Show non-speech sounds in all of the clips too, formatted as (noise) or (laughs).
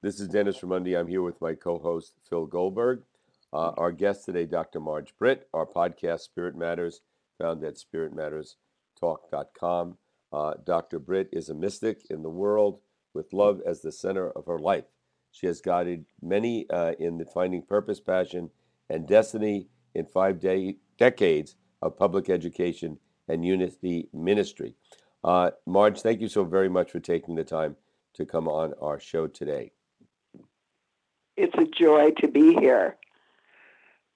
This is Dennis Raimondi. I'm here with my co host, Phil Goldberg. Uh, our guest today, Dr. Marge Britt. Our podcast, Spirit Matters, found at spiritmatterstalk.com. Uh, Dr. Britt is a mystic in the world with love as the center of her life. She has guided many uh, in the finding purpose, passion, and destiny in five decades of public education and unity ministry. Uh, Marge, thank you so very much for taking the time to come on our show today. It's a joy to be here.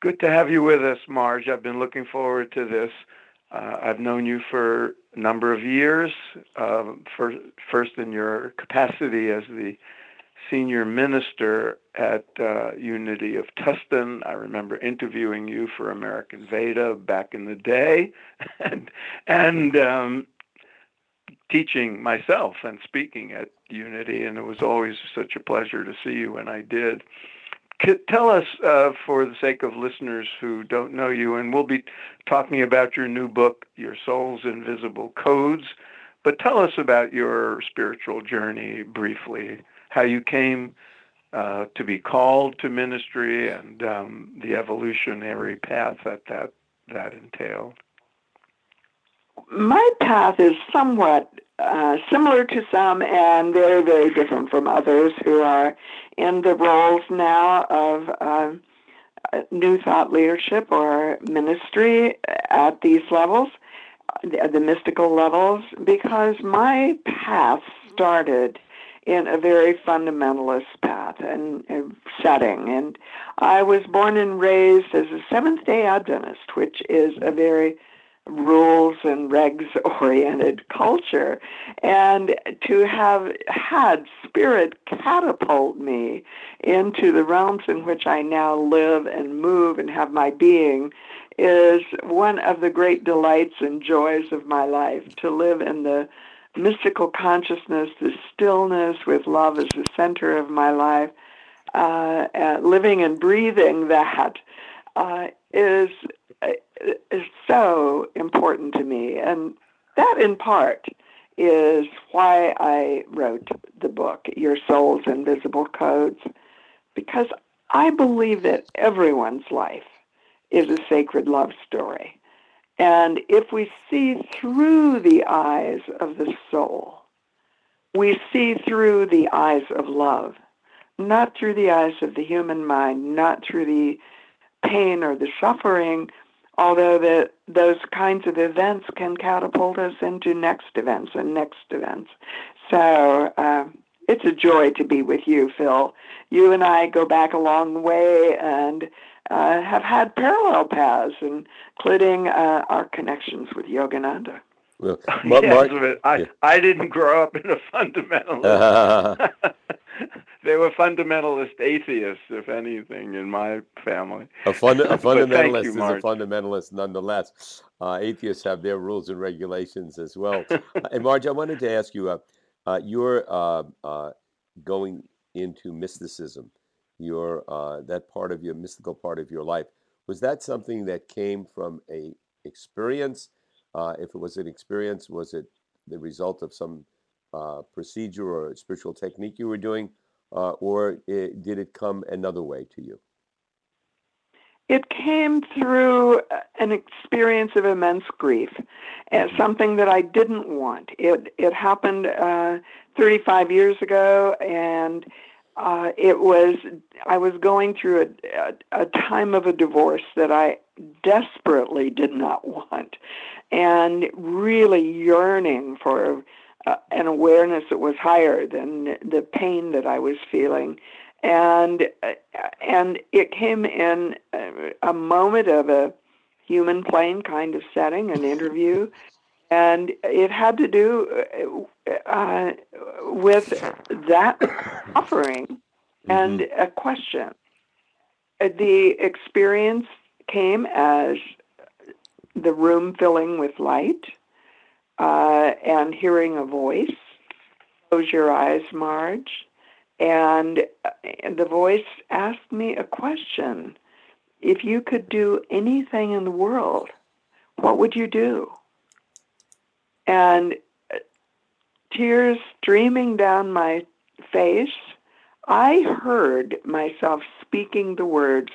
Good to have you with us, Marge. I've been looking forward to this. Uh, I've known you for a number of years, uh, for, first in your capacity as the senior minister at uh, Unity of Tustin. I remember interviewing you for American Veda back in the day, (laughs) and and um, teaching myself and speaking at Unity, and it was always such a pleasure to see you when I did. Tell us, uh, for the sake of listeners who don't know you, and we'll be talking about your new book, Your Soul's Invisible Codes, but tell us about your spiritual journey briefly, how you came uh, to be called to ministry and um, the evolutionary path that that, that entailed. My path is somewhat uh, similar to some and very, very different from others who are in the roles now of uh, new thought leadership or ministry at these levels, the, the mystical levels, because my path started in a very fundamentalist path and, and, setting. And I was born and raised as a Seventh day Adventist, which is a very rules and regs (laughs) oriented culture. And to have had spirit catapult me into the realms in which I now live and move and have my being is one of the great delights and joys of my life. To live in the mystical consciousness, the stillness with love as the center of my life, uh, living and breathing that uh, is Uh, is so important to me. And that, in part, is why I wrote the book, Your Soul's Invisible Codes, because I believe that everyone's life is a sacred love story. And if we see through the eyes of the soul, we see through the eyes of love, not through the eyes of the human mind, not through the pain or the suffering, although the, those kinds of events can catapult us into next events and next events. So uh, it's a joy to be with you, Phil. You and I go back a long way and uh, have had parallel paths, including uh, our connections with Yogananda. Well, Mark, (laughs) yes, I, yeah. I didn't grow up in a fundamentalist. (laughs) (laughs) they were fundamentalist atheists, if anything, in my family. A, fund, a (laughs) fundamentalist you, is a fundamentalist nonetheless. Uh, atheists have their rules and regulations as well. (laughs) uh, and Marge, I wanted to ask you, uh, uh you're uh, uh, going into mysticism. Your that part of your mystical part of your life was that something that came from a experience? if it was an experience, was it the result of some uh, procedure or spiritual technique you were doing, uh, or it, did it come another way to you? It came through uh, an experience of immense grief, as mm-hmm. something that I didn't want. It it happened uh, 35 years ago, and uh, it was I was going through a, a, a time of a divorce that I desperately did not (laughs) want, and really yearning for uh, an awareness that was higher than the pain that I was feeling. And uh, and it came in a moment of a human plane kind of setting, an interview, and it had to do uh, with that offering and mm-hmm. a question. The experience came as the room filling with light uh, and hearing a voice. Close your eyes, Marge. And, the voice asked me a question. If you could do anything in the world, what would you do? And uh, tears streaming down my face, I heard myself speaking the words,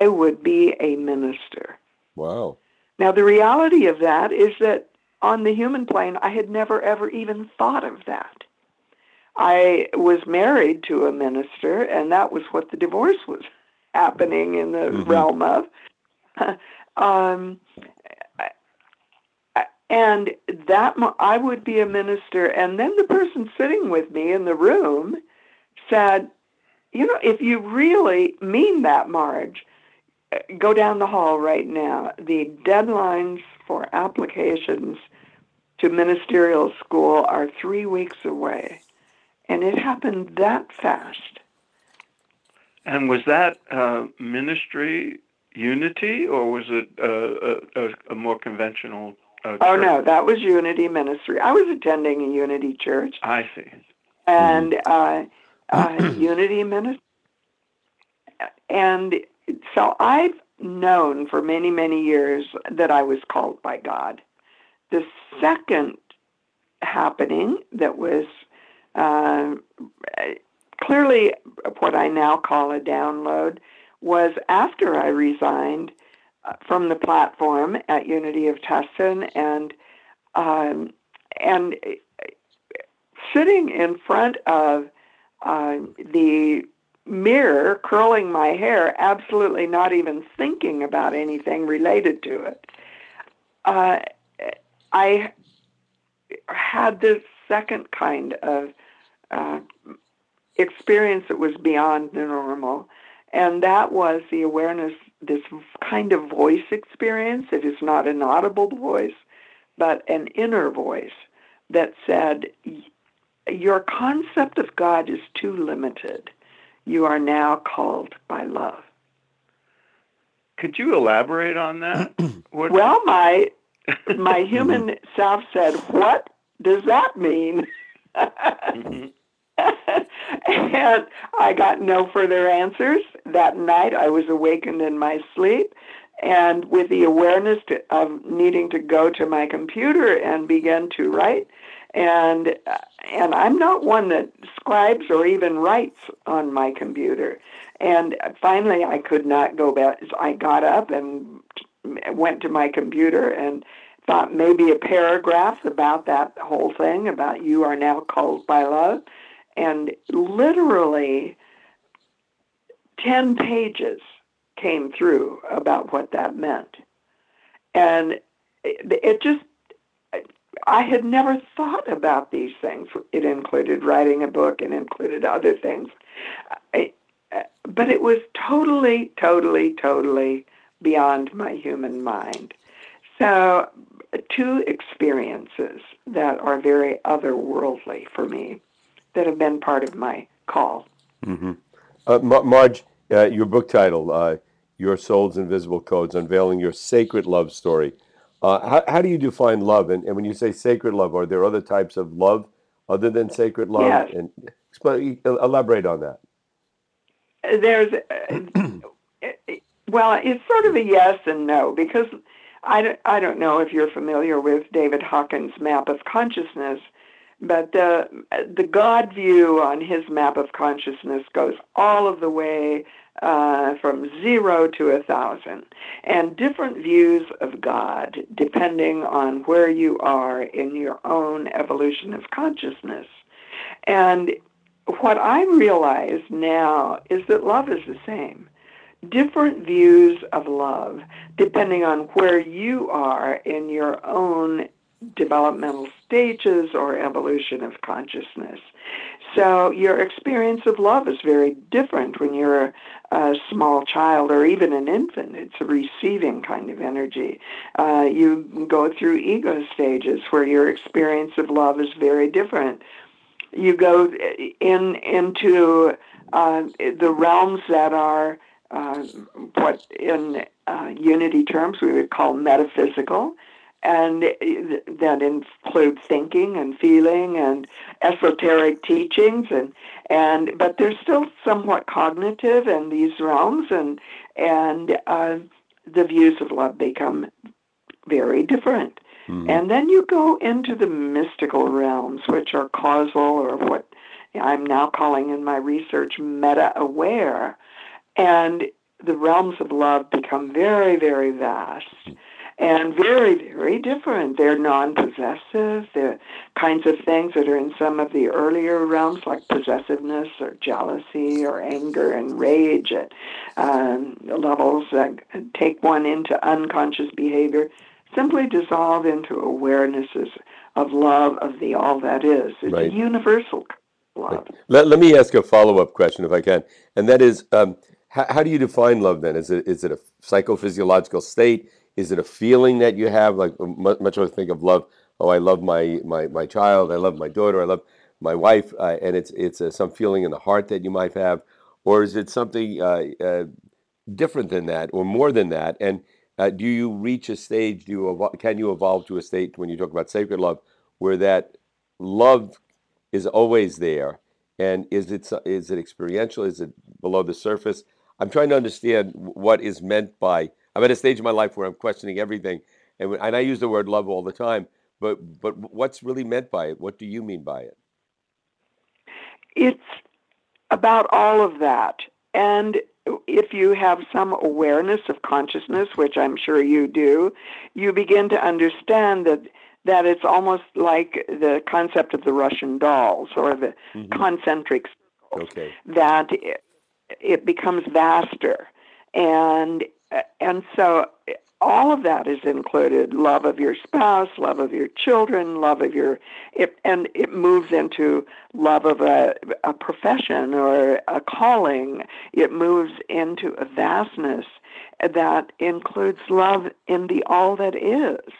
I would be a minister. Wow. Now, the reality of that is that on the human plane, I had never, ever even thought of that. I was married to a minister, and that was what the divorce was (laughs) happening in the mm-hmm. realm of. (laughs) um, and that I would be a minister, and then the person sitting with me in the room said, "You know, if you really mean that, Marge, go down the hall right now. The deadlines for applications to ministerial school are three weeks away." And it happened that fast. And was that uh, ministry unity, or was it uh, a, a, more conventional? Uh, oh no, that was Unity Ministry. I was attending a Unity church. I see. And uh, uh, (clears throat) Unity Ministry, and so I've known for many many years that I was called by God. The second happening that was uh, clearly what I now call a download was after I resigned uh, from the platform at Unity of Tustin and um, and sitting in front of uh, the mirror, curling my hair, absolutely not even thinking about anything related to it. Uh, I had this second kind of uh, experience that was beyond the normal. And that was the awareness, this kind of voice experience. It is not an audible voice, but an inner voice that said, Your concept of God is too limited. You are now called by love. Could you elaborate on that? (clears throat) Well, my (laughs) my human self said, "What does that mean?" mm-hmm. (laughs) and I got no further answers. That night, I was awakened in my sleep, and with the awareness to, of needing to go to my computer and begin to write. And and I'm not one that scribes or even writes on my computer. And finally, I could not go back. I got up and went to my computer and thought maybe a paragraph about that whole thing about you are now called by love and literally 10 pages came through about what that meant. And it just, I had never thought about these things. It included writing a book and included other things. but it was totally, totally, totally beyond my human mind. So, two experiences that are very otherworldly for me that have been part of my call. Mm-hmm. Uh, Marge, uh, your book title, uh, Your Soul's Invisible Codes Unveiling Your Sacred Love Story. Uh, how, how do you define love? And, and when you say sacred love, are there other types of love other than sacred love? Yes. And explain, elaborate on that. There's, uh, (clears throat) well, it's sort of a yes and no because I don't, I don't know if you're familiar with David Hawkins' map of consciousness, but the the God view on his map of consciousness goes all of the way uh, from zero to a thousand, and different views of God depending on where you are in your own evolution of consciousness. And what I realize now is that love is the same. Different views of love depending on where you are in your own developmental stages or evolution of consciousness. So your experience of love is very different when you're a, small child or even an infant. It's a receiving kind of energy. Uh, you go through ego stages where your experience of love is very different. You go in into uh, the realms that are uh, what in uh, unity terms we would call metaphysical and that include thinking and feeling and esoteric teachings and and but they're still somewhat cognitive in these realms and and uh, the views of love become very different mm-hmm. and then you go into the mystical realms which are causal or what I'm now calling in my research meta aware. And the realms of love become very, very vast and very, very different. They're non possessive. They're kinds of things that are in some of the earlier realms, like possessiveness or jealousy or anger and rage at um, levels that take one into unconscious behavior, simply dissolve into awarenesses of love of the all that is. It's right. a universal love. Let, let me ask a follow up question, if I can, and that is. Um, how, how do you define love then? Is it is it a psychophysiological state? Is it a feeling that you have? Like much of think of love. Oh, I love my my my child. I love my daughter. I love my wife. Uh, and it's it's uh, some feeling in the heart that you might have, or is it something uh, uh different than that, or more than that? And uh, do you reach a stage? Do you can you evolve to a state when you talk about sacred love, where that love is always there? And is it is it experiential? Is it below the surface? I'm trying to understand what is meant by. I'm at a stage in my life where I'm questioning everything, and and I use the word love all the time. But but what's really meant by it? What do you mean by it? It's about all of that, and if you have some awareness of consciousness, which I'm sure you do, you begin to understand that that it's almost like the concept of the Russian dolls or the mm-hmm. concentric circles. Okay. That it becomes vaster and and so all of that is included. Love of your spouse love of your children love of your it, and it moves into love of a, a profession or a calling. It moves into a vastness that includes love in the all that is.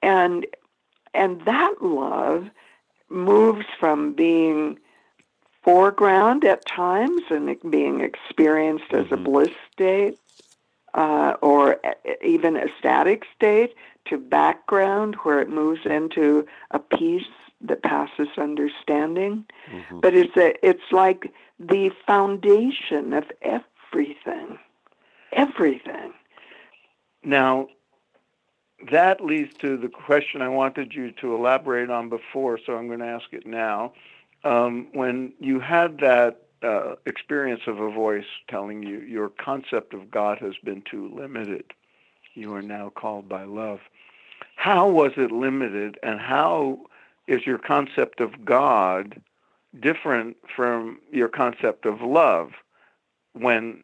And and that love moves from being foreground at times and being experienced as a mm-hmm. bliss state uh, or even a static state to background where it moves into a peace that passes understanding. Mm-hmm. But it's a, it's like the foundation of everything, everything. Now, that leads to the question I wanted you to elaborate on before, so I'm going to ask it now um, when you had that uh, experience of a voice telling you your concept of God has been too limited, you are now called by love. How was it limited, and how is your concept of God different from your concept of love when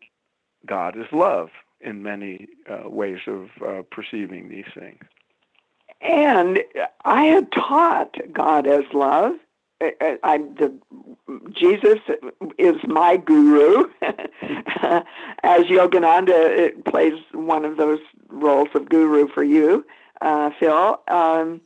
God is love in many uh, ways of uh, perceiving these things? And I had taught God as love I, the Jesus is my guru, (laughs) as Yogananda plays one of those roles of guru for you, uh, Phil. Um,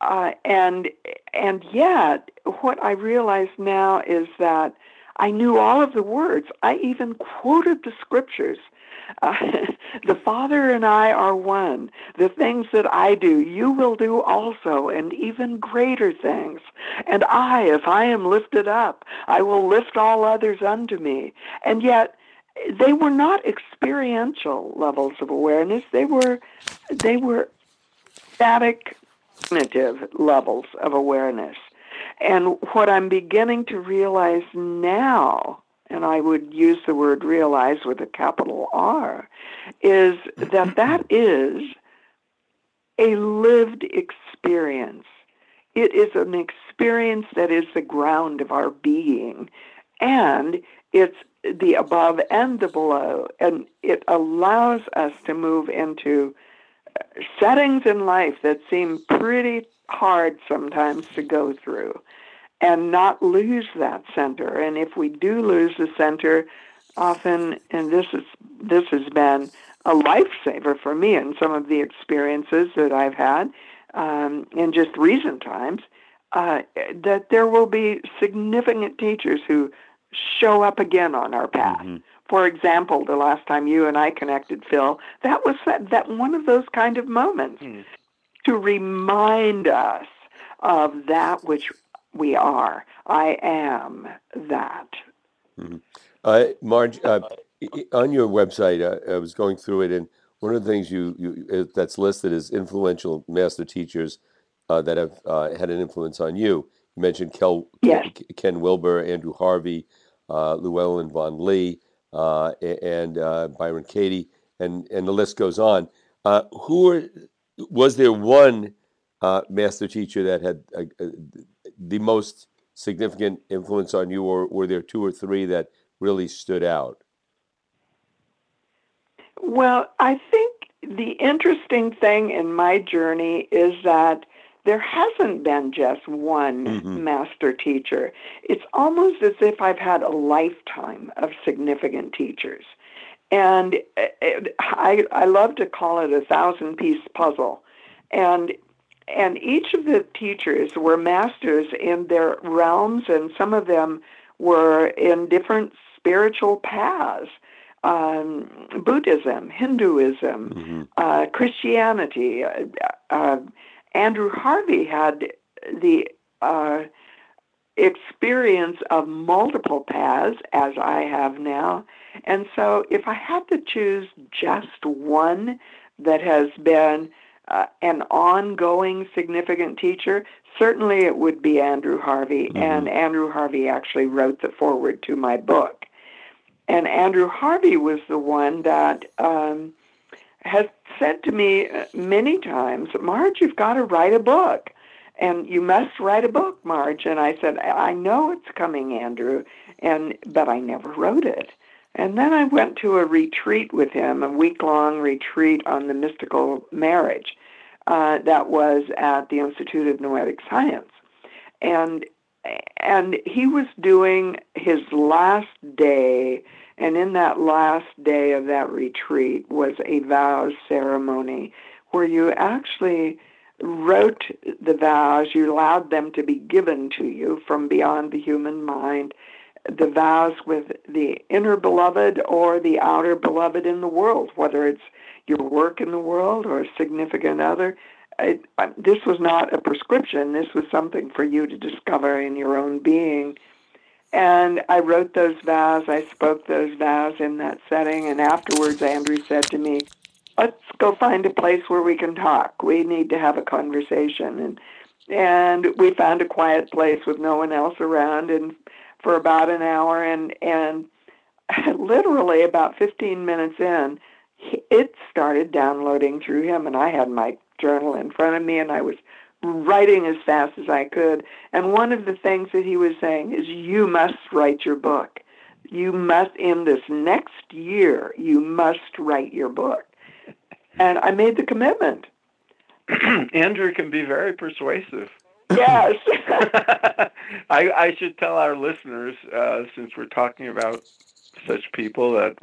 uh, and and yet, what I realize now is that I knew all of the words. I even quoted the scriptures (laughs) the Father and I are one. The things that I do, you will do also, and even greater things. And I, if I am lifted up, I will lift all others unto me. And yet, they were not experiential levels of awareness. They were, they were static, cognitive levels of awareness. And what I'm beginning to realize now and I would use the word realize with a capital R, is that (laughs) that is a lived experience. It is an experience that is the ground of our being, and it's the above and the below, and it allows us to move into uh, settings in life that seem pretty hard sometimes to go through and not lose that center. And if we do lose the center, often, and this is this has been a lifesaver for me in some of the experiences that I've had um, in just recent times, uh, that there will be significant teachers who show up again on our path. Mm-hmm. For example, the last time you and I connected, Phil, that was that, that one of those kind of moments mm. to remind us of that which we are. I am that. Mm-hmm. Uh, Marge, uh, on your website, uh, I was going through it, and one of the things you, you uh, that's listed is influential master teachers uh, that have uh, had an influence on you. You mentioned Kel, yes. Ken Wilber, Andrew Harvey, uh, Llewellyn Vaughan Lee, uh, and uh, Byron Katie, and and the list goes on. Uh, who are, was there one uh, master teacher that had uh, the most significant influence on you, or were there two or three that really stood out? Well, I think the interesting thing in my journey is that there hasn't been just one mm-hmm. master teacher. It's almost as if I've had a lifetime of significant teachers. And it, I, I love to call it a thousand piece puzzle. And and each of the teachers were masters in their realms, and some of them were in different spiritual paths um, Buddhism, Hinduism, mm-hmm. uh, Christianity. Uh, uh, Andrew Harvey had the uh, experience of multiple paths, as I have now. And so, if I had to choose just one that has been uh, an ongoing significant teacher, certainly it would be Andrew Harvey. Mm-hmm. And Andrew Harvey actually wrote the foreword to my book. And Andrew Harvey was the one that um, has said to me uh, many times, Marge, you've got to write a book. And you must write a book, Marge. And I said, I know it's coming, Andrew, and but I never wrote it. And then I went to a retreat with him, a week long retreat on the mystical marriage uh, that was at the Institute of Noetic Science. And and he was doing his last day and in that last day of that retreat was a vows ceremony where you actually wrote the vows, you allowed them to be given to you from beyond the human mind, the vows with the inner beloved or the outer beloved in the world, whether it's your work in the world or a significant other. It, this was not a prescription. This was something for you to discover in your own being and I wrote those vows, I spoke those vows in that setting, and afterwards Andrew said to me, Let's go find a place where we can talk. We need to have a conversation. And and we found a quiet place with no one else around and for about an hour and and (laughs) literally about 15 minutes in it started downloading through him and I had my journal in front of me and I was writing as fast as I could. And one of the things that he was saying is, you must write your book. You must, in this next year, you must write your book. And I made the commitment. (clears throat) Andrew can be very persuasive. Yes. (laughs) (laughs) I, I should tell our listeners, uh, since we're talking about such people, that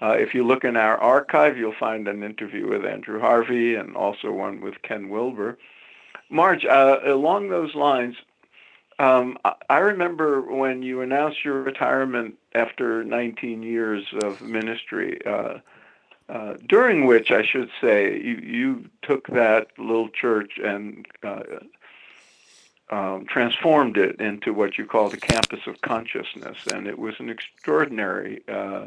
uh, if you look in our archive, you'll find an interview with Andrew Harvey and also one with Ken Wilber. Marge, uh, along those lines, um, I remember when you announced your retirement after 19 years of ministry, uh, uh, during which I should say you, you took that little church and uh, um, transformed it into what you call the campus of consciousness, and it was an extraordinary uh,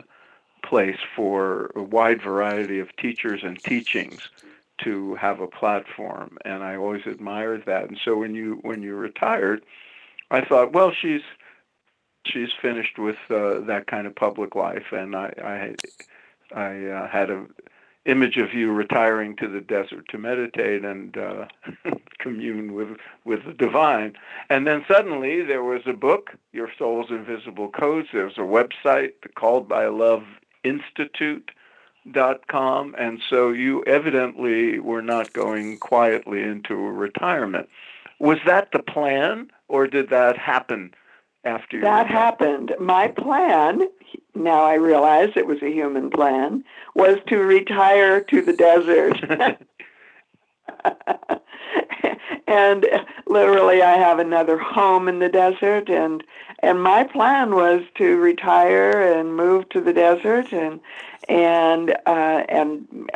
place for a wide variety of teachers and teachings to have a platform, and I always admired that. And so when you when you retired, I thought, well, she's she's finished with uh, that kind of public life, and I I, I uh, had a image of you retiring to the desert to meditate and uh, (laughs) commune with with the divine. And then suddenly there was a book, Your Soul's Invisible Codes. There was a website, the Called by Love Institute dot com, and so you evidently were not going quietly into retirement. Was that the plan, or did that happen after? That happened. My plan, now I realize it was a human plan, was to retire to the desert. (laughs) (laughs) and literally I have another home in the desert and and my plan was to retire and move to the desert and and uh, and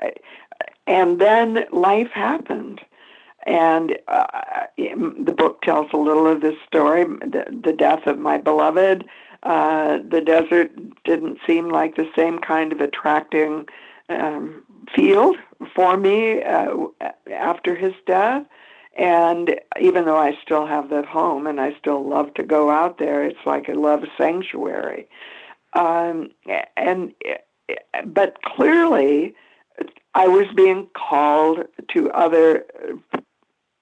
and then life happened and uh, the book tells a little of this story the, the death of my beloved uh, the desert didn't seem like the same kind of attracting um, field for me uh, after his death And even though I still have that home and I still love to go out there, it's like a love sanctuary. Um, and but clearly, I was being called to other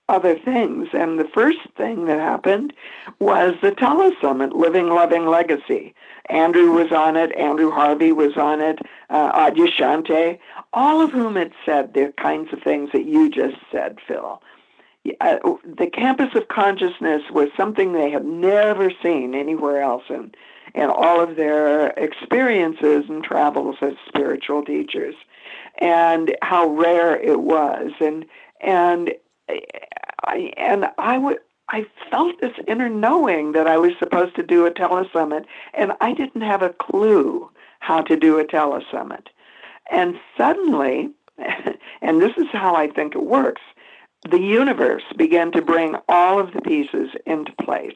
other things. And the first thing that happened was the telesummit, Living Loving Legacy. Andrew was on it, Andrew Harvey was on it, uh, Adyashanti, all of whom had said the kinds of things that you just said, Phil. Uh, the campus of consciousness was something they had never seen anywhere else in, in all of their experiences and travels as spiritual teachers and how rare it was and and I, and I would I felt this inner knowing that I was supposed to do a telesummit, and I didn't have a clue how to do a telesummit. And suddenly, (laughs) and this is how I think it works, the universe began to bring all of the pieces into place.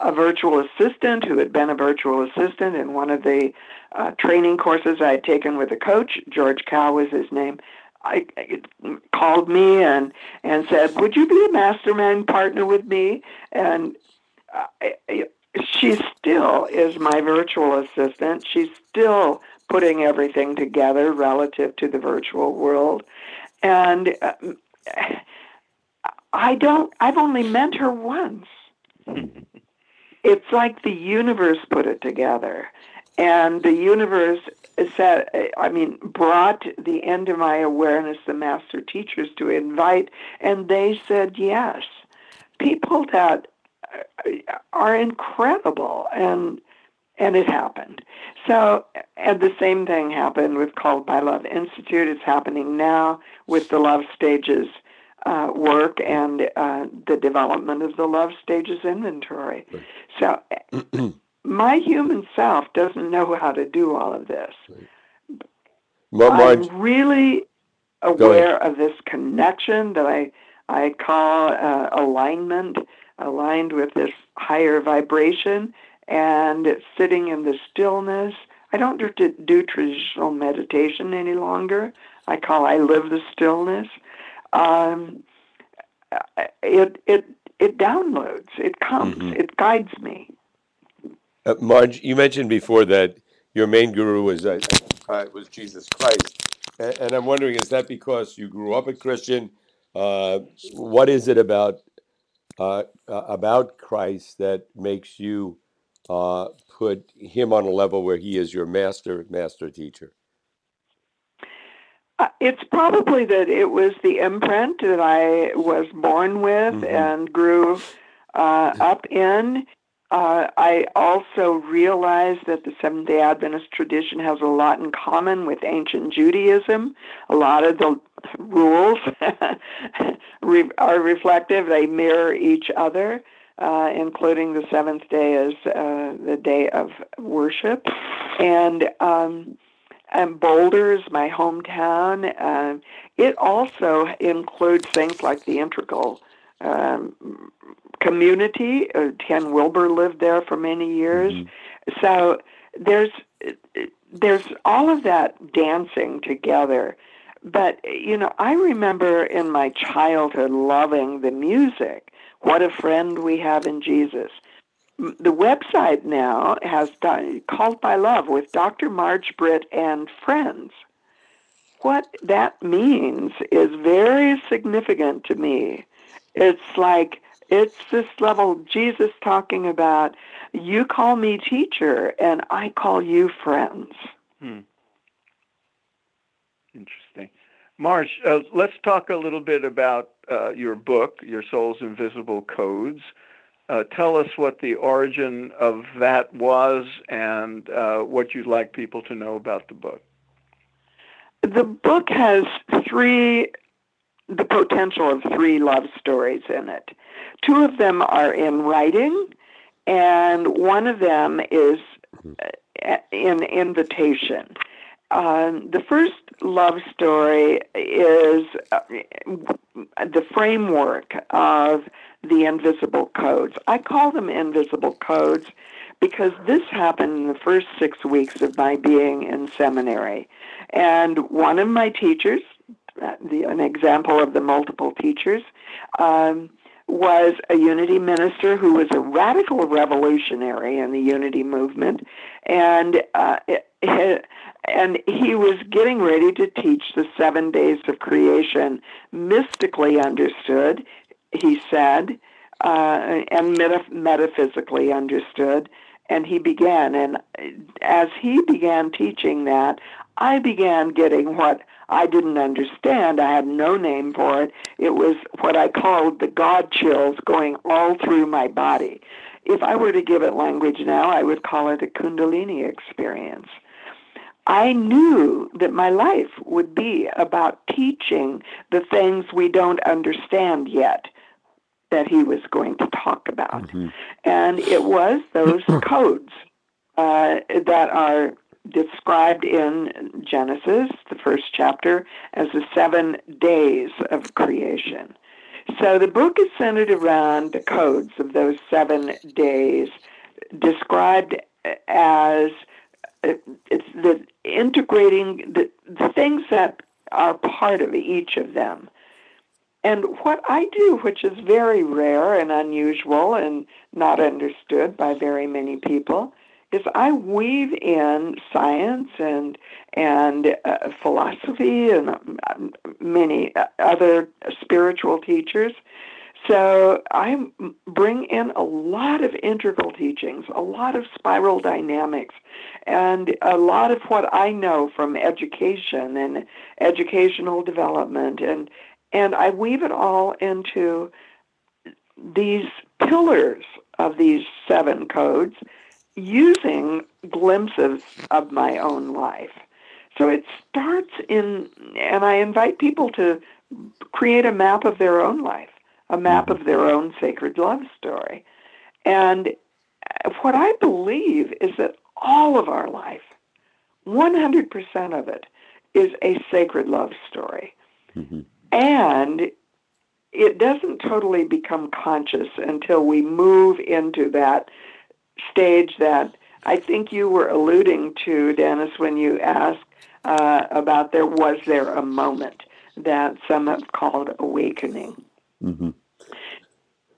A virtual assistant who had been a virtual assistant in one of the uh, training courses I had taken with a coach, George Cow was his name, I, called me and and said, "Would you be a mastermind partner with me?" And I, she still is my virtual assistant. She's still putting everything together relative to the virtual world, and uh, I don't. I've only met her once. (laughs) it's like the universe put it together, and the universe said, I mean, brought the end of my awareness, the master teachers, to invite, and they said yes. People that are incredible, and and it happened. So, and the same thing happened with Called by Love Institute. It's happening now with the Love Stages uh, work and uh, the development of the Love Stages inventory. So. (clears throat) (clears throat) my human self doesn't know how to do all of this. I'm really aware of this connection that I I call uh, alignment, aligned with this higher vibration, and it's sitting in the stillness. I don't do, do traditional meditation any longer. I call I live the stillness. Um, it it it downloads. It comes. Mm-hmm. It guides me. Uh, Marge, you mentioned before that your main guru was uh, uh, was Jesus Christ, and, and, I'm wondering, is that because you grew up a Christian? Uh, what is it about uh, uh, about Christ that makes you put him on a level where he is your master master teacher? it's probably that it was the imprint that I was born with mm-hmm. and grew up in uh, I also realize that the Seventh day Adventist tradition has a lot in common with ancient Judaism. A lot of the rules (laughs) are reflective, they mirror each other, uh, including the seventh day as uh, the day of worship. And um, and Boulder is my hometown. Uh, it also includes things like the integral um, community. Uh, Ken Wilber lived there for many years. Mm-hmm. So there's there's all of that dancing together. But you know, I remember in my childhood loving the music. What a friend we have in Jesus. The website now has called by love with Dr. Marge Britt and friends. What that means is very significant to me. It's like it's this level Jesus talking about you call me teacher and I call you friends. Hmm. Interesting. Marge, uh, let's talk a little bit about uh, your book, Your Soul's Invisible Codes. Uh, tell us what the origin of that was and uh, what you'd like people to know about the book. The book has three, the potential of three love stories in it. Two of them are in writing, and one of them is uh, in invitation. Um, the first love story is uh, the framework of the invisible codes. I call them invisible codes because this happened in the first six weeks of my being in seminary. And one of my teachers, uh, the, an example of the multiple teachers, um, was a unity minister who was a radical revolutionary in the unity movement, and uh, and he was getting ready to teach the seven days of creation, mystically understood, he said, uh, and meta- metaphysically understood. And he began, and as he began teaching that, I began getting what I didn't understand. I had no name for it. It was what I called the God chills going all through my body. If I were to give it language now, I would call it a Kundalini experience. I knew that my life would be about teaching the things we don't understand yet that he was going to talk about. Mm-hmm. And it was those (clears throat) codes uh, that are described in Genesis, the first chapter, as the seven days of creation. So the book is centered around the codes of those seven days, described as it's the integrating the, the things that are part of each of them. And what I do, which is very rare and unusual and not understood by very many people, is I weave in science and and uh, philosophy and um, many uh, other spiritual teachers. So I bring in a lot of integral teachings, a lot of spiral dynamics, and a lot of what I know from education and educational development, and and I weave it all into these pillars of these seven codes using glimpses of my own life. So it starts in, and I invite people to create a map of their own life, a map of their own sacred love story. And what I believe is that all of our life, 100% of it, is a sacred love story. Mm-hmm. And it doesn't totally become conscious until we move into that stage that I think you were alluding to, Dennis, when you asked uh, about there was there a moment that some have called awakening. Mm-hmm.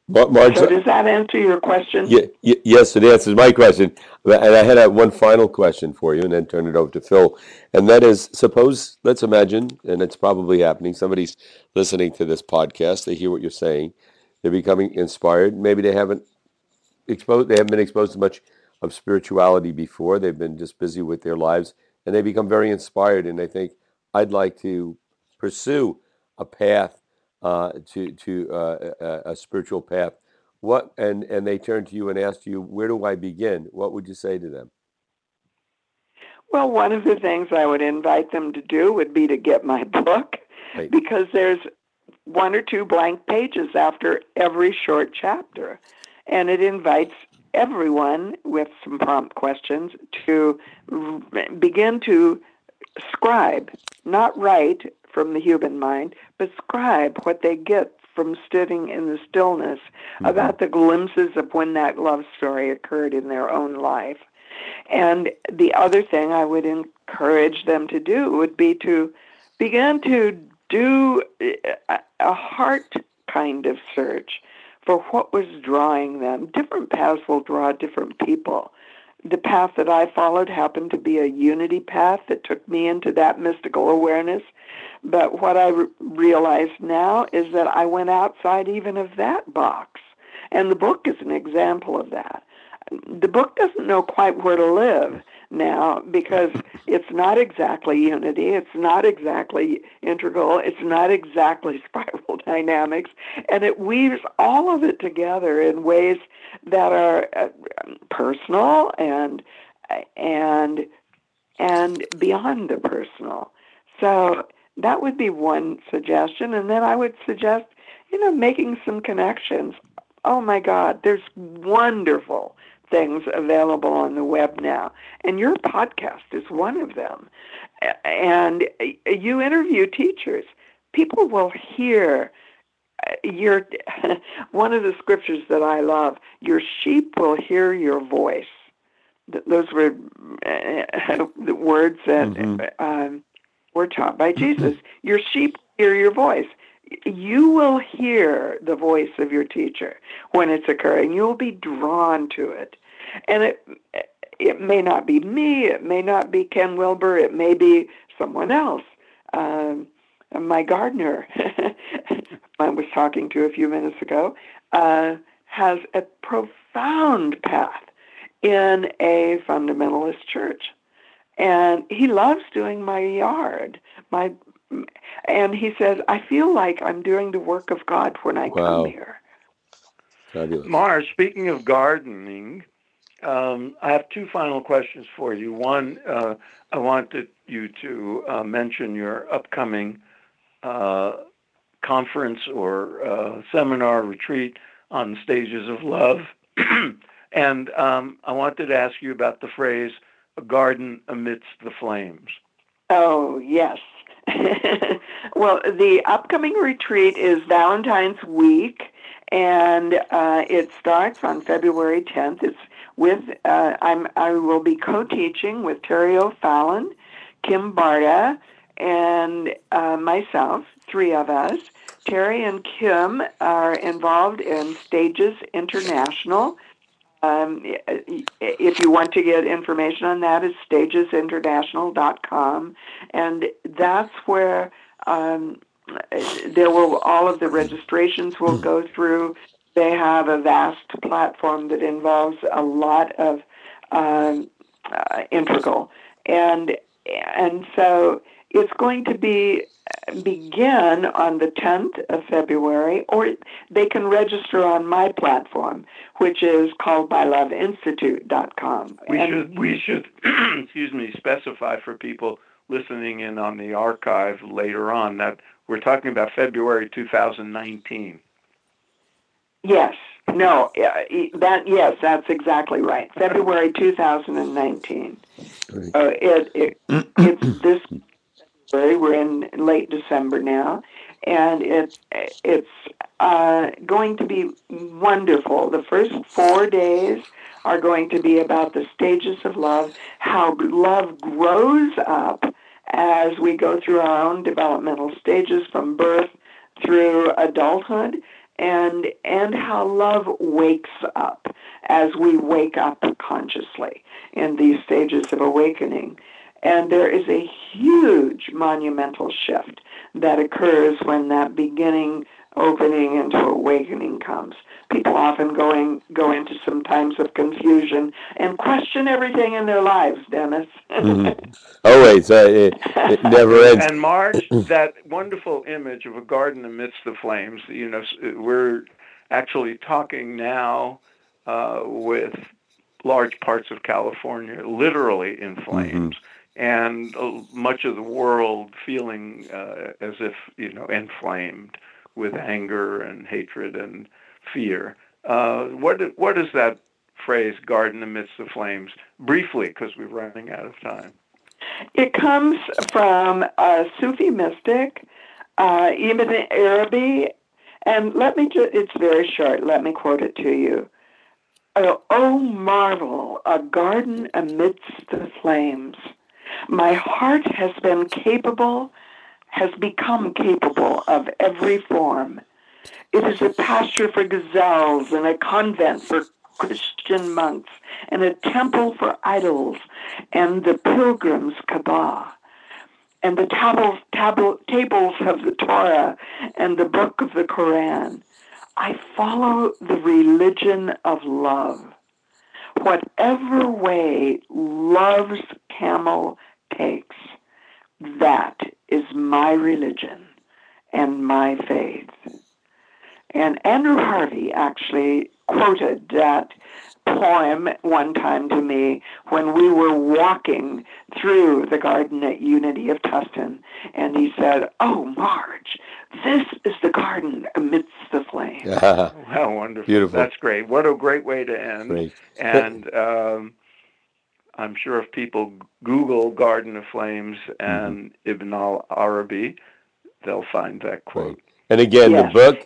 Marge, so does that answer your question? Yeah, yes, it answers my question. And I had a, one final question for you, and then turn it over to Phil. And that is, suppose, let's imagine, and it's probably happening. Somebody's listening to this podcast. They hear what you're saying. They're becoming inspired. Maybe they haven't exposed. They haven't been exposed to much of spirituality before. They've been just busy with their lives, and they become very inspired. And they think, I'd like to pursue a path uh, to to uh, a, a, spiritual path. What and and they turn to you and ask you, where do I begin? What would you say to them? Well, one of the things I would invite them to do would be to get my (laughs) book right. because there's one or two blank pages after every short chapter and it invites everyone with some prompt questions to begin to scribe, not write from the human mind, but scribe what they get from sitting in the stillness mm-hmm. about the glimpses of when that love story occurred in their own life. And the other thing I would encourage them to do would be to begin to do a heart kind of search for what was drawing them. Different paths will draw different people. The path that I followed happened to be a unity path that took me into that mystical awareness. But what I re- realize now is that I went outside even of that box. And the book is an example of that. The book doesn't know quite where to live now because it's not exactly unity, it's not exactly integral, it's not exactly (laughs) spiral dynamics, and it weaves all of it together in ways that are uh, personal and and and beyond the personal. So that would be one suggestion, and then I would suggest, you know, making some connections. Oh my God, there's wonderful things available on the web now. And your podcast is one of them. And you interview teachers. People will hear uh, your (laughs) one of the scriptures that I love, your sheep will hear your voice. Those were uh, (laughs) the words that mm-hmm. um, were taught by (laughs) Jesus. Your sheep hear your voice. You will hear the voice of your teacher when it's occurring. You'll be drawn to it. And it it may not be me, it may not be Ken Wilber, it may be someone else. Um, my gardener, (laughs) I was talking to a few minutes ago, uh, has a profound path in a fundamentalist church. And he loves doing my yard. My and he says, I feel like I'm doing the work of God when I wow. come here. Fabulous. Marge, speaking of gardening, um, I have two final questions for you. One, uh, I wanted you to uh, mention your upcoming uh, conference or uh, seminar retreat on stages of love. (clears throat) and um, I wanted to ask you about the phrase "a garden amidst the flames." Oh yes. (laughs) well, the upcoming retreat is Valentine's week, and uh, it starts on February 10th. It's with uh, I'm I will be co-teaching with Terry O'Fallon, Kim Barta, and uh, myself, three of us. Terry and Kim are involved in Stages International. Um, if you want to get information on that, it's stagesinternational.com, and that's where um, there will all of the registrations will go through. They have a vast platform that involves a lot of um, uh, integral, and and so it's going to be begin on the 10th of February, or they can register on my platform, which is called byloveinstitute.com. We and, should we should (clears throat) excuse me specify for people listening in on the archive later on that we're talking about February 2019. Yes. No, that yes, that's exactly right. February 2019. Uh, it, it it's this we're in late December now, and it's it's uh, going to be wonderful. The first four days are going to be about the stages of love, how love grows up as we go through our own developmental stages from birth through adulthood and and how love wakes up as we wake up consciously in these stages of awakening and there is a huge monumental shift that occurs when that beginning opening into awakening comes. People often going go into some times of confusion and question everything in their lives, Dennis. mm-hmm. (laughs) Always, uh, it, it, never ends. And Marge, that wonderful image of a garden amidst the flames. You know, we're actually talking now uh, with large parts of California literally in flames. Mm-hmm and uh, much of the world feeling uh, as if you know inflamed with anger and hatred and fear. Uh, what what is that phrase "garden amidst the flames"? Briefly, because we're running out of time. It comes from a Sufi mystic, uh, Ibn Arabi, and let me. Ju- it's very short. Let me quote it to you. Oh, oh marvel, a garden amidst the flames my heart has been capable, has become capable of every form. It is a pasture for gazelles and a convent for Christian monks and a temple for idols and the pilgrim's Kaaba and the tables, table, tables of the Torah and the book of the Koran. I follow the religion of love. Whatever way love's camel takes. That is my religion and my faith. And Andrew Harvey actually quoted that poem one time to me when we were walking through the garden at Unity of Tustin. And he said, Oh, Marge, this is the garden amidst the flames. (laughs) Yeah. Wow, wonderful. Beautiful. That's great. What a great way to end. Great. And um, I'm sure if people Google Garden of Flames and mm-hmm. Ibn al Arabi, they'll find that quote. And again, yes. the book,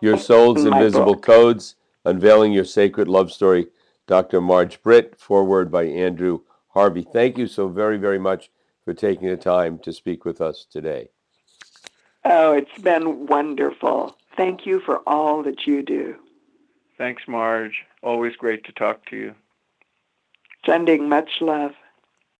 Your Soul's Invisible book. Codes, Unveiling Your Sacred Love Story, Dr. Marge Britt, foreword by Andrew Harvey. Thank you so very, very much for taking the time to speak with us today. Oh, it's been wonderful. Thank you for all that you do. Thanks, Marge. Always great to talk to you. Sending much love.